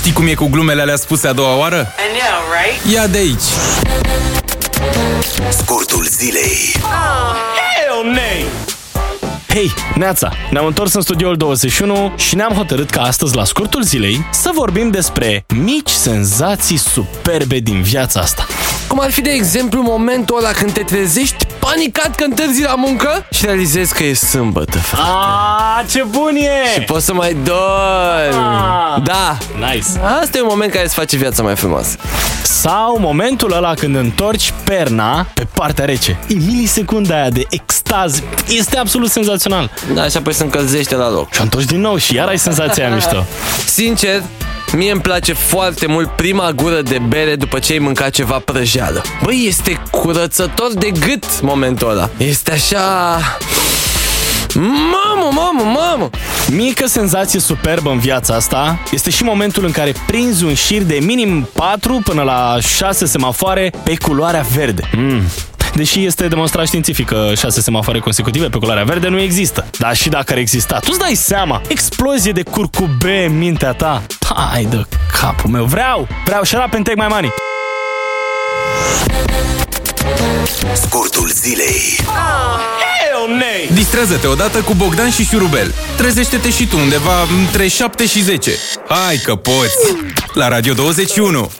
Știi cum e cu glumele alea spuse a doua oară? I know, right? Ia de aici! Scurtul zilei. Hell nay! Hei, Neața! Ne-am întors în studioul 21 și ne-am hotărât ca astăzi, la scurtul zilei, să vorbim despre mici senzații superbe din viața asta. Cum ar fi, de exemplu, momentul ăla când te trezești panicat că întârzi la muncă și realizezi că e sâmbătă, frate. A, ce bun e! Și poți să mai dormi. Ah. Da. Nice! Asta e un moment care îți face viața mai frumoasă. Sau momentul ăla când întorci perna pe partea rece. E milisecunda aia de extaz. Este absolut senzațional. Da, și apoi se încălzește la loc. Și întorci din nou și iar ai senzația aia mișto. Sincer, mie îmi place foarte mult prima gură de bere după ce ai mâncat ceva prăjeală. Băi, este curățător de gât momentul ăla. Este așa... Mamă, mamă, mamă! Mică senzație superbă în viața asta este și momentul în care prinzi un șir de minim 4 până la 6 semafoare pe culoarea verde. Mm. Deși este demonstrat științific că 6 semafoare consecutive pe culoarea verde nu există. Dar și dacă ar exista, tu îți dai seama, explozie de curcube în mintea ta. Hai de capul meu, vreau, vreau, shut up and take my money. Scurtul zilei. Hell nay! Distrează-te odată cu Bogdan și Șurubel. Trezește-te și tu undeva între 7 și 10. Hai că poți! La Radio 21!